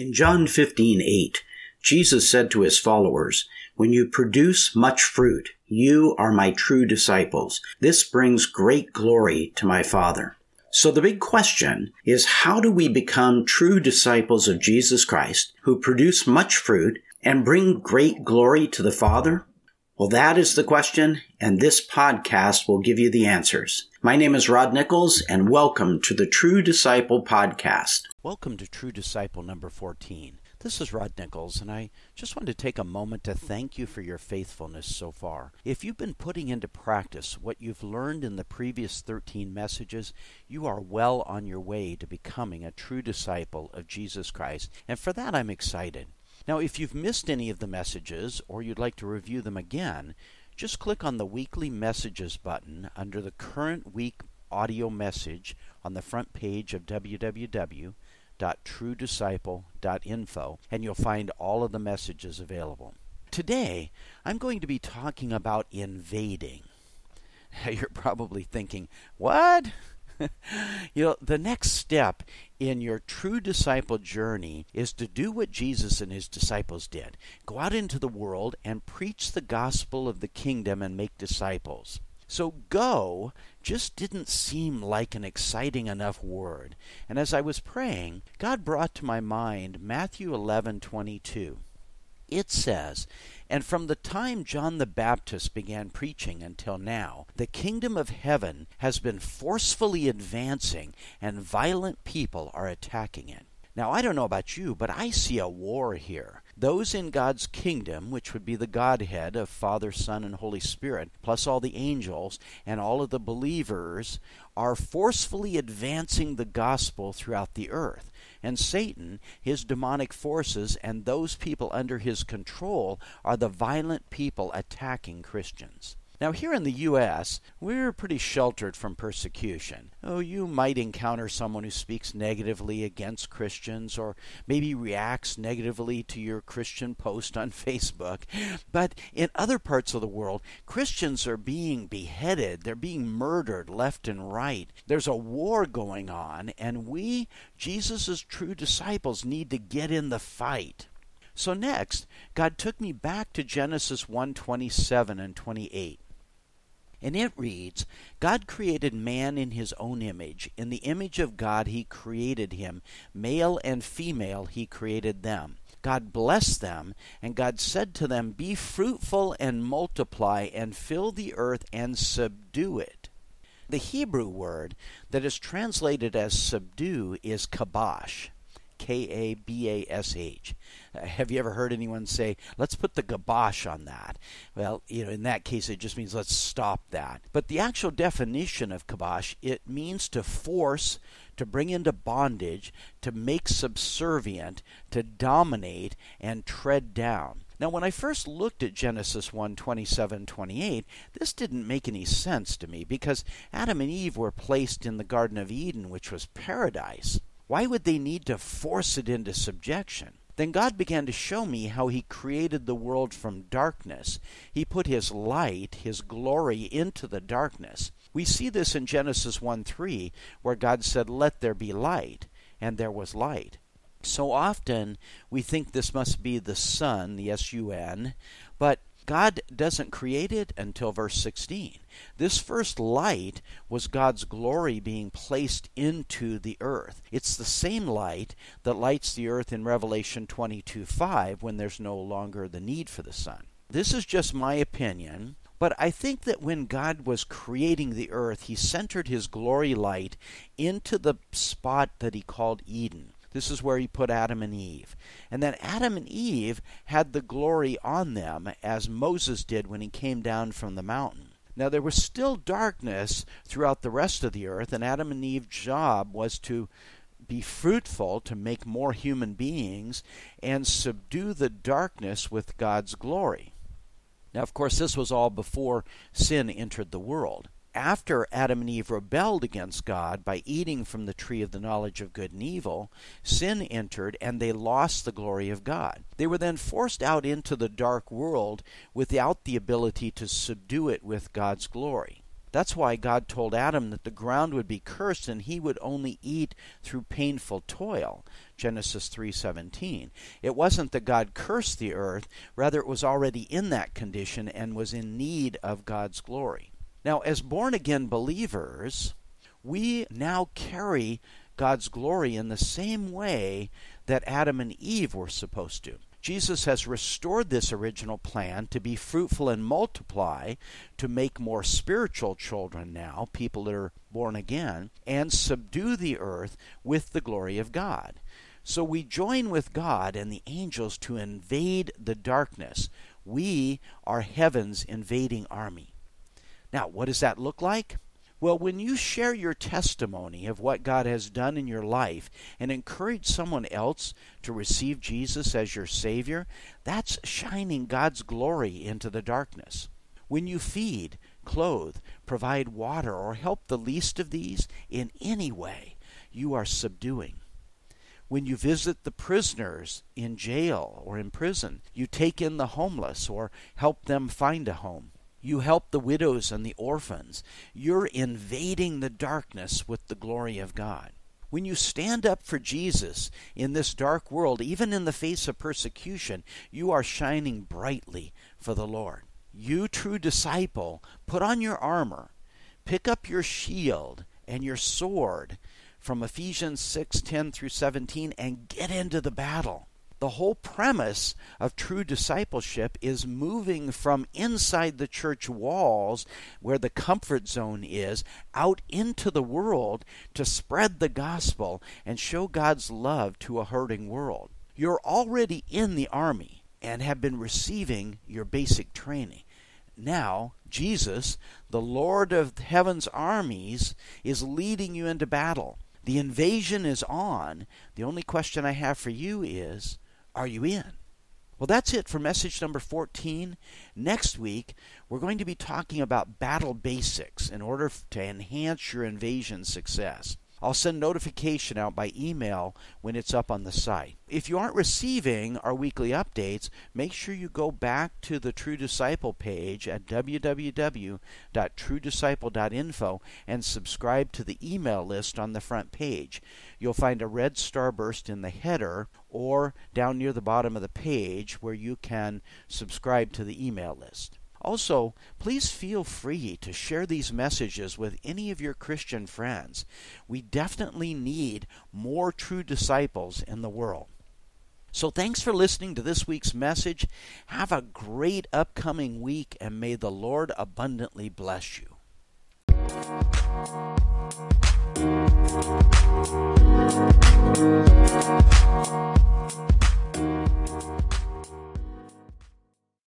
In John 15:8, Jesus said to his followers, "When you produce much fruit, you are my true disciples. This brings great glory to my Father." So the big question is how do we become true disciples of Jesus Christ who produce much fruit and bring great glory to the Father? Well, that is the question, and this podcast will give you the answers. My name is Rod Nichols, and welcome to the True Disciple Podcast. Welcome to True Disciple number 14. This is Rod Nichols, and I just want to take a moment to thank you for your faithfulness so far. If you've been putting into practice what you've learned in the previous 13 messages, you are well on your way to becoming a true disciple of Jesus Christ, and for that I'm excited. Now, if you've missed any of the messages or you'd like to review them again, just click on the Weekly Messages button under the current week audio message on the front page of www.truedisciple.info and you'll find all of the messages available. Today, I'm going to be talking about invading. You're probably thinking, what? you know, the next step in your true disciple journey is to do what Jesus and his disciples did go out into the world and preach the gospel of the kingdom and make disciples. So, go just didn't seem like an exciting enough word. And as I was praying, God brought to my mind Matthew 11:22. It says, and from the time John the Baptist began preaching until now, the kingdom of heaven has been forcefully advancing, and violent people are attacking it. Now, I don't know about you, but I see a war here. Those in God's kingdom, which would be the Godhead of Father, Son, and Holy Spirit, plus all the angels and all of the believers, are forcefully advancing the gospel throughout the earth. And Satan, his demonic forces, and those people under his control are the violent people attacking Christians. Now, here in the U.S., we're pretty sheltered from persecution. Oh, you might encounter someone who speaks negatively against Christians or maybe reacts negatively to your Christian post on Facebook. But in other parts of the world, Christians are being beheaded, they're being murdered left and right. There's a war going on, and we, Jesus' true disciples, need to get in the fight. So next, God took me back to Genesis 1:27 and 28. And it reads God created man in his own image. In the image of God he created him. Male and female he created them. God blessed them, and God said to them, Be fruitful and multiply, and fill the earth and subdue it. The Hebrew word that is translated as subdue is kabash. K A B A S H. Uh, have you ever heard anyone say, let's put the gabosh on that? Well, you know, in that case, it just means let's stop that. But the actual definition of kabosh, it means to force, to bring into bondage, to make subservient, to dominate, and tread down. Now, when I first looked at Genesis 1 27 28, this didn't make any sense to me because Adam and Eve were placed in the Garden of Eden, which was paradise. Why would they need to force it into subjection? Then God began to show me how He created the world from darkness. He put His light, His glory, into the darkness. We see this in Genesis 1 3, where God said, Let there be light, and there was light. So often we think this must be the sun, the S U N, but God doesn't create it until verse 16. This first light was God's glory being placed into the earth. It's the same light that lights the earth in Revelation 22 5 when there's no longer the need for the sun. This is just my opinion, but I think that when God was creating the earth, He centered His glory light into the spot that He called Eden. This is where he put Adam and Eve. And then Adam and Eve had the glory on them as Moses did when he came down from the mountain. Now there was still darkness throughout the rest of the earth, and Adam and Eve's job was to be fruitful, to make more human beings, and subdue the darkness with God's glory. Now, of course, this was all before sin entered the world after Adam and Eve rebelled against God by eating from the tree of the knowledge of good and evil, sin entered and they lost the glory of God. They were then forced out into the dark world without the ability to subdue it with God's glory. That's why God told Adam that the ground would be cursed and he would only eat through painful toil. Genesis 3:17. It wasn't that God cursed the earth, rather it was already in that condition and was in need of God's glory. Now, as born again believers, we now carry God's glory in the same way that Adam and Eve were supposed to. Jesus has restored this original plan to be fruitful and multiply, to make more spiritual children now, people that are born again, and subdue the earth with the glory of God. So we join with God and the angels to invade the darkness. We are heaven's invading army. Now, what does that look like? Well, when you share your testimony of what God has done in your life and encourage someone else to receive Jesus as your Savior, that's shining God's glory into the darkness. When you feed, clothe, provide water, or help the least of these in any way, you are subduing. When you visit the prisoners in jail or in prison, you take in the homeless or help them find a home. You help the widows and the orphans. You're invading the darkness with the glory of God. When you stand up for Jesus in this dark world, even in the face of persecution, you are shining brightly for the Lord. You, true disciple, put on your armor, pick up your shield and your sword from Ephesians 6 10 through 17, and get into the battle. The whole premise of true discipleship is moving from inside the church walls, where the comfort zone is, out into the world to spread the gospel and show God's love to a hurting world. You're already in the army and have been receiving your basic training. Now, Jesus, the Lord of heaven's armies, is leading you into battle. The invasion is on. The only question I have for you is are you in? Well, that's it for message number 14. Next week, we're going to be talking about battle basics in order to enhance your invasion success. I'll send notification out by email when it's up on the site. If you aren't receiving our weekly updates, make sure you go back to the True Disciple page at www.truedisciple.info and subscribe to the email list on the front page. You'll find a red starburst in the header or down near the bottom of the page where you can subscribe to the email list. Also, please feel free to share these messages with any of your Christian friends. We definitely need more true disciples in the world. So, thanks for listening to this week's message. Have a great upcoming week, and may the Lord abundantly bless you.